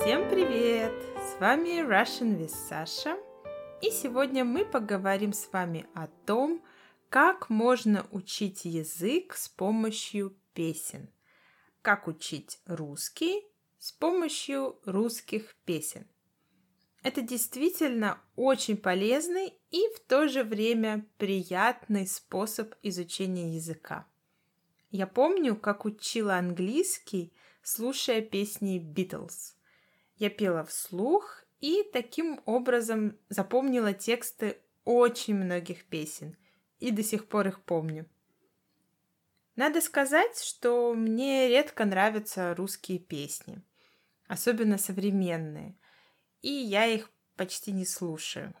Всем привет! С вами Russian with Sasha. И сегодня мы поговорим с вами о том, как можно учить язык с помощью песен. Как учить русский с помощью русских песен. Это действительно очень полезный и в то же время приятный способ изучения языка. Я помню, как учила английский, слушая песни Beatles. Я пела вслух и таким образом запомнила тексты очень многих песен и до сих пор их помню. Надо сказать, что мне редко нравятся русские песни, особенно современные, и я их почти не слушаю.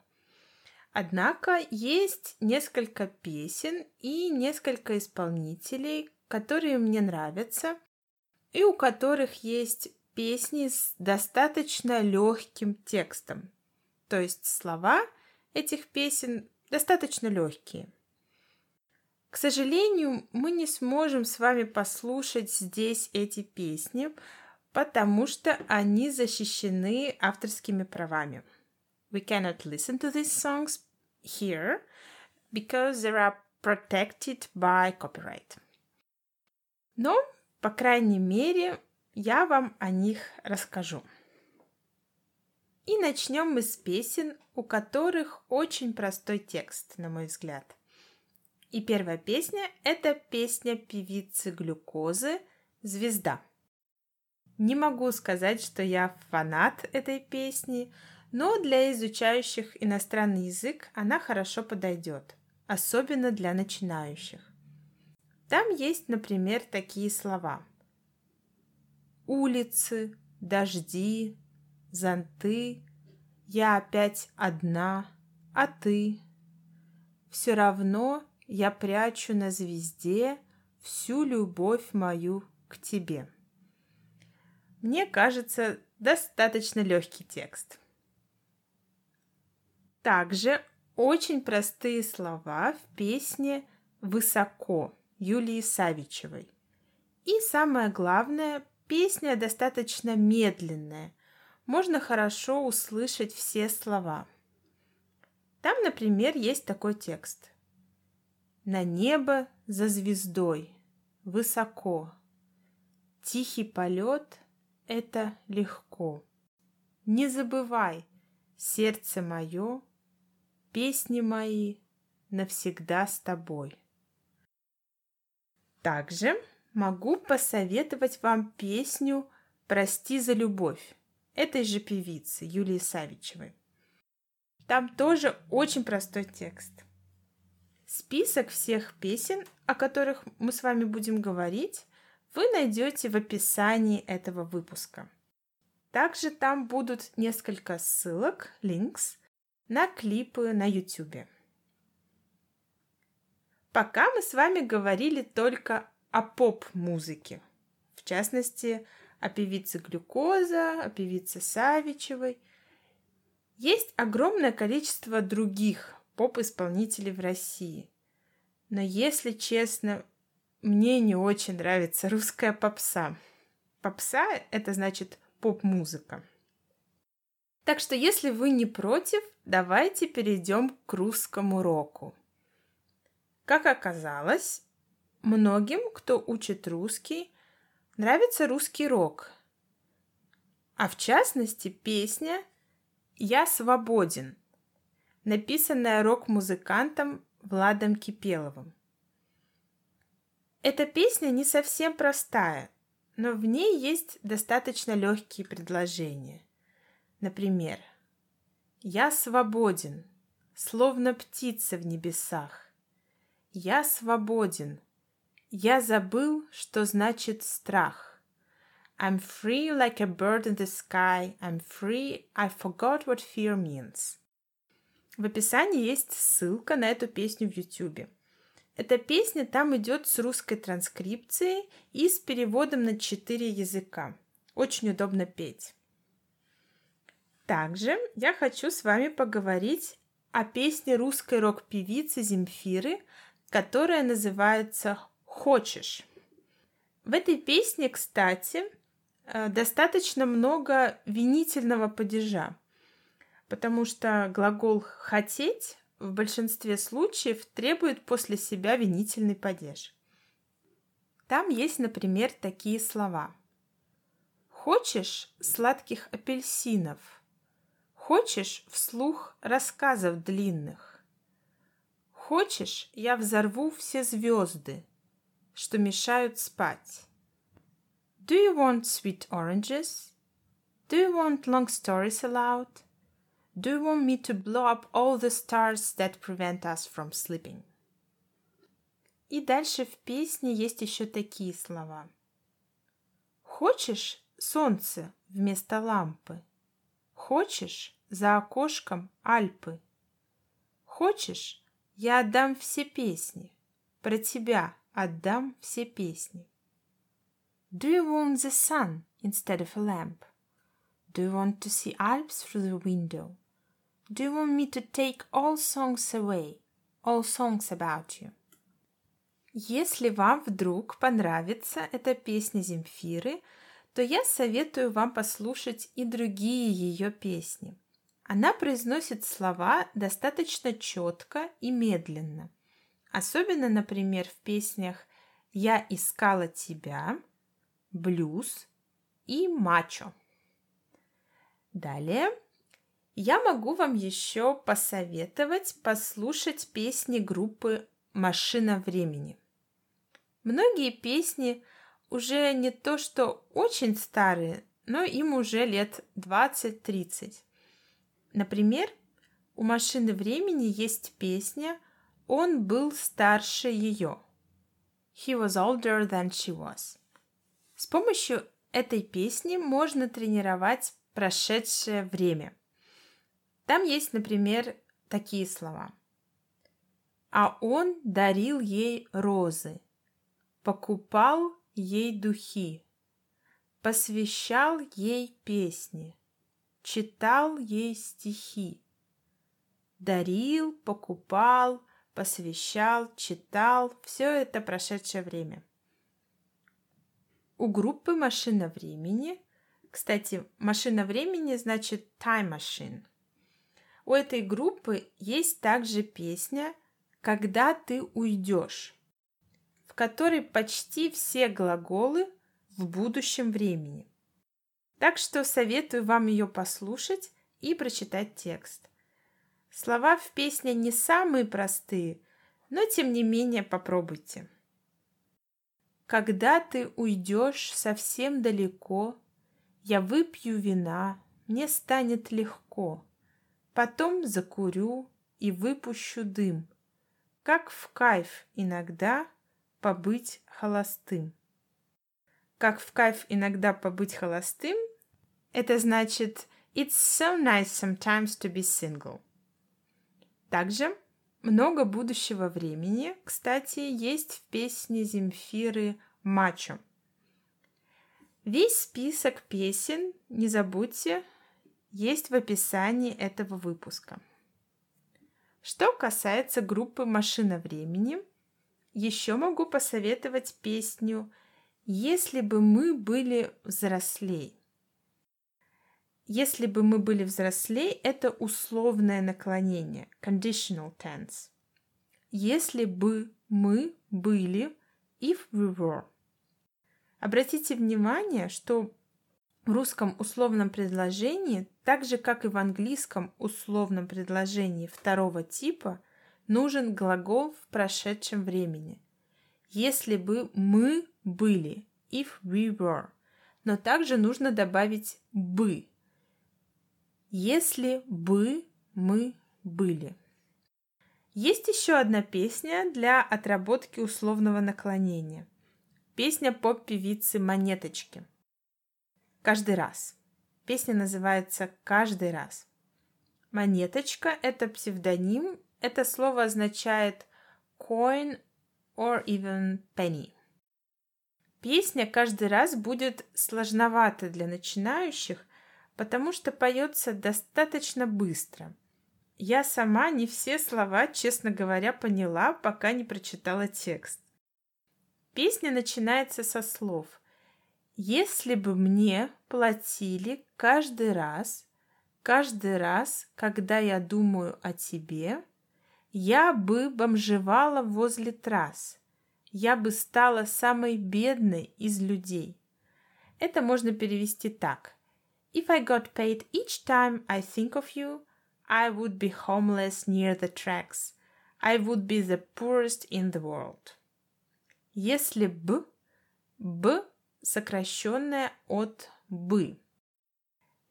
Однако есть несколько песен и несколько исполнителей, которые мне нравятся, и у которых есть песни с достаточно легким текстом. То есть слова этих песен достаточно легкие. К сожалению, мы не сможем с вами послушать здесь эти песни, потому что они защищены авторскими правами. We cannot listen to these songs here because they are protected by copyright. Но, по крайней мере, я вам о них расскажу. И начнем мы с песен, у которых очень простой текст, на мой взгляд. И первая песня – это песня певицы Глюкозы «Звезда». Не могу сказать, что я фанат этой песни, но для изучающих иностранный язык она хорошо подойдет, особенно для начинающих. Там есть, например, такие слова. Улицы, дожди, зонты, я опять одна, а ты. Все равно я прячу на звезде всю любовь мою к тебе. Мне кажется, достаточно легкий текст. Также очень простые слова в песне «Высоко» Юлии Савичевой. И самое главное, песня достаточно медленная. Можно хорошо услышать все слова. Там, например, есть такой текст. На небо за звездой, высоко. Тихий полет — это легко. Не забывай, сердце мое, песни мои навсегда с тобой. Также могу посоветовать вам песню «Прости за любовь» этой же певицы Юлии Савичевой. Там тоже очень простой текст. Список всех песен, о которых мы с вами будем говорить, вы найдете в описании этого выпуска. Также там будут несколько ссылок, links на клипы на YouTube. Пока мы с вами говорили только о поп-музыке. В частности, о певице Глюкоза, о певице Савичевой. Есть огромное количество других поп-исполнителей в России. Но, если честно, мне не очень нравится русская попса. Попса — это значит поп-музыка. Так что, если вы не против, давайте перейдем к русскому року. Как оказалось, многим, кто учит русский, нравится русский рок. А в частности, песня «Я свободен», написанная рок-музыкантом Владом Кипеловым. Эта песня не совсем простая, но в ней есть достаточно легкие предложения. Например, «Я свободен, словно птица в небесах. Я свободен. Я забыл, что значит страх. I'm free like a bird in the sky. I'm free. I forgot what fear means. В описании есть ссылка на эту песню в YouTube. Эта песня там идет с русской транскрипцией и с переводом на четыре языка. Очень удобно петь. Также я хочу с вами поговорить о песне русской рок-певицы Земфиры которая называется «Хочешь». В этой песне, кстати, э, достаточно много винительного падежа, потому что глагол «хотеть» в большинстве случаев требует после себя винительный падеж. Там есть, например, такие слова. «Хочешь сладких апельсинов?» «Хочешь вслух рассказов длинных?» «Хочешь, я взорву все звезды, что мешают спать?» Do you want sweet oranges? Do you want long stories aloud? Do you want me to blow up all the stars that prevent us from sleeping? И дальше в песне есть еще такие слова. Хочешь солнце вместо лампы? Хочешь за окошком Альпы? Хочешь, я отдам все песни, про тебя отдам все песни. Do you want the sun instead of a lamp? Do you want to see Alps through the window? Do you want me to take all songs away, all songs about you? Если вам вдруг понравится эта песня Земфиры, то я советую вам послушать и другие ее песни. Она произносит слова достаточно четко и медленно. Особенно, например, в песнях «Я искала тебя», блюз и мачо. Далее я могу вам еще посоветовать послушать песни группы «Машина времени». Многие песни уже не то что очень старые, но им уже лет 20-30. Например, у «Машины времени» есть песня «Он был старше ее». He was older than she was. С помощью этой песни можно тренировать прошедшее время. Там есть, например, такие слова. А он дарил ей розы, покупал ей духи, посвящал ей песни, читал ей стихи, дарил, покупал, посвящал, читал, все это прошедшее время. У группы «Машина времени» Кстати, машина времени значит time machine. У этой группы есть также песня «Когда ты уйдешь», в которой почти все глаголы в будущем времени. Так что советую вам ее послушать и прочитать текст. Слова в песне не самые простые, но тем не менее попробуйте. Когда ты уйдешь совсем далеко, Я выпью вина, мне станет легко. Потом закурю и выпущу дым. Как в кайф иногда побыть холостым. Как в кайф иногда побыть холостым, это значит It's so nice sometimes to be single. Также много будущего времени, кстати, есть в песне Земфиры «Мачо». Весь список песен, не забудьте, есть в описании этого выпуска. Что касается группы «Машина времени», еще могу посоветовать песню «Если бы мы были взрослей». Если бы мы были взрослей, это условное наклонение, conditional tense. Если бы мы были, if we were. Обратите внимание, что в русском условном предложении, так же как и в английском условном предложении второго типа, нужен глагол в прошедшем времени. Если бы мы были, if we were, но также нужно добавить бы, если бы мы были. Есть еще одна песня для отработки условного наклонения. Песня поп-певицы Монеточки. Каждый раз. Песня называется «Каждый раз». Монеточка – это псевдоним. Это слово означает coin or even penny. Песня каждый раз будет сложновата для начинающих, потому что поется достаточно быстро. Я сама не все слова, честно говоря, поняла, пока не прочитала текст. Песня начинается со слов Если бы мне платили каждый раз, каждый раз, когда я думаю о тебе, я бы бомжевала возле трасс. Я бы стала самой бедной из людей. Это можно перевести так. If I got paid each time I think of you, I would be homeless near the tracks. I would be the poorest in the world. Если б, б сокращенное от бы.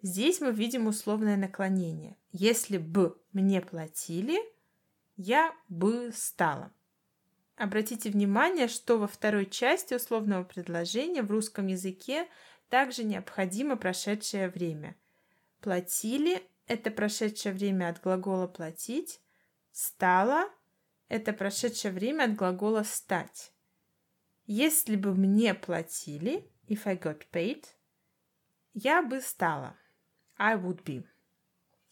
Здесь мы видим условное наклонение. Если бы мне платили, я бы стала. Обратите внимание, что во второй части условного предложения в русском языке также необходимо прошедшее время. Платили – это прошедшее время от глагола «платить», стало – это прошедшее время от глагола «стать». Если бы мне платили, if I got paid, я бы стала. I would be.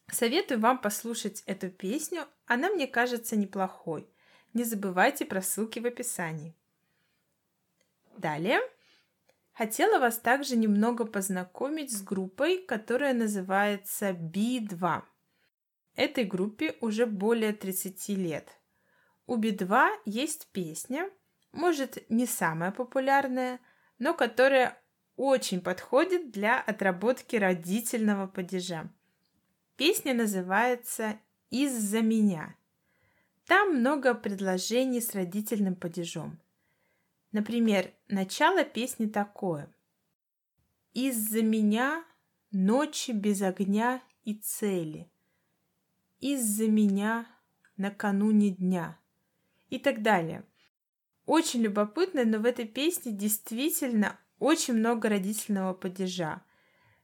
Советую вам послушать эту песню, она мне кажется неплохой. Не забывайте про ссылки в описании. Далее. Хотела вас также немного познакомить с группой, которая называется B2. Этой группе уже более 30 лет. У B2 есть песня, может не самая популярная, но которая очень подходит для отработки родительного падежа. Песня называется «Из-за меня». Там много предложений с родительным падежом. Например, начало песни такое. «Из-за меня ночи без огня и цели. Из-за меня накануне дня» и так далее – очень любопытно, но в этой песне действительно очень много родительного падежа.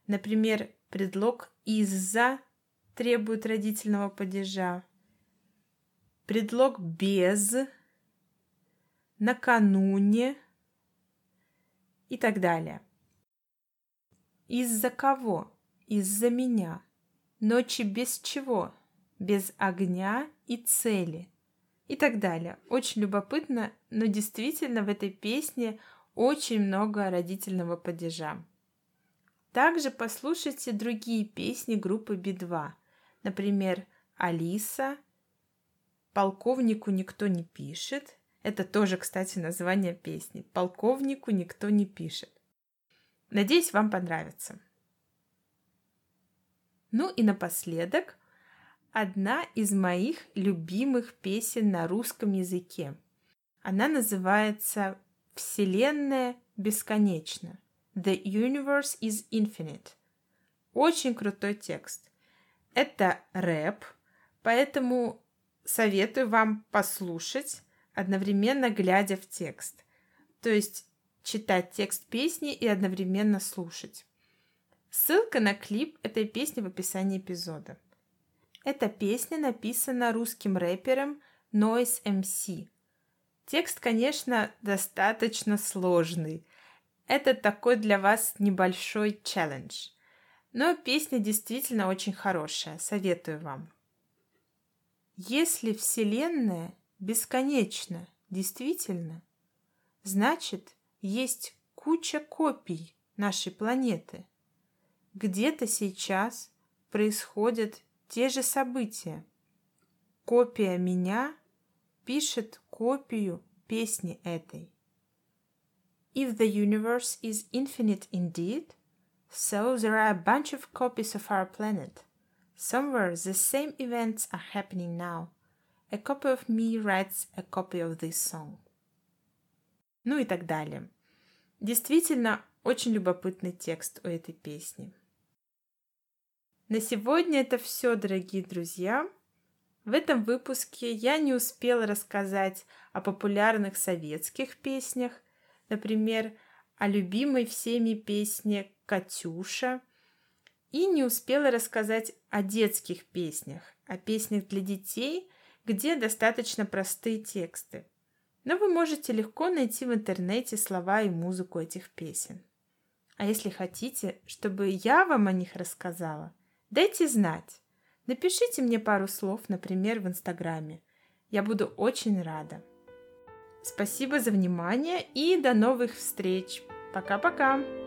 Например, предлог «из-за» требует родительного падежа. Предлог «без», «накануне» и так далее. Из-за кого? Из-за меня. Ночи без чего? Без огня и цели – и так далее. Очень любопытно, но действительно в этой песне очень много родительного падежа. Также послушайте другие песни группы Би-2. Например, «Алиса», «Полковнику никто не пишет». Это тоже, кстати, название песни. «Полковнику никто не пишет». Надеюсь, вам понравится. Ну и напоследок – одна из моих любимых песен на русском языке. Она называется «Вселенная бесконечна». The universe is infinite. Очень крутой текст. Это рэп, поэтому советую вам послушать, одновременно глядя в текст. То есть читать текст песни и одновременно слушать. Ссылка на клип этой песни в описании эпизода. Эта песня написана русским рэпером Noise MC. Текст, конечно, достаточно сложный. Это такой для вас небольшой челлендж. Но песня действительно очень хорошая, советую вам. Если Вселенная бесконечна, действительно, значит, есть куча копий нашей планеты. Где-то сейчас происходят те же события. Копия меня пишет копию песни этой. If the universe is infinite indeed, so there are a bunch of copies of our planet. Somewhere the same events are happening now. A copy of me writes a copy of this song. Ну и так далее. Действительно, очень любопытный текст у этой песни. На сегодня это все, дорогие друзья. В этом выпуске я не успела рассказать о популярных советских песнях, например, о любимой всеми песне «Катюша», и не успела рассказать о детских песнях, о песнях для детей, где достаточно простые тексты. Но вы можете легко найти в интернете слова и музыку этих песен. А если хотите, чтобы я вам о них рассказала – Дайте знать. Напишите мне пару слов, например, в Инстаграме. Я буду очень рада. Спасибо за внимание и до новых встреч. Пока-пока.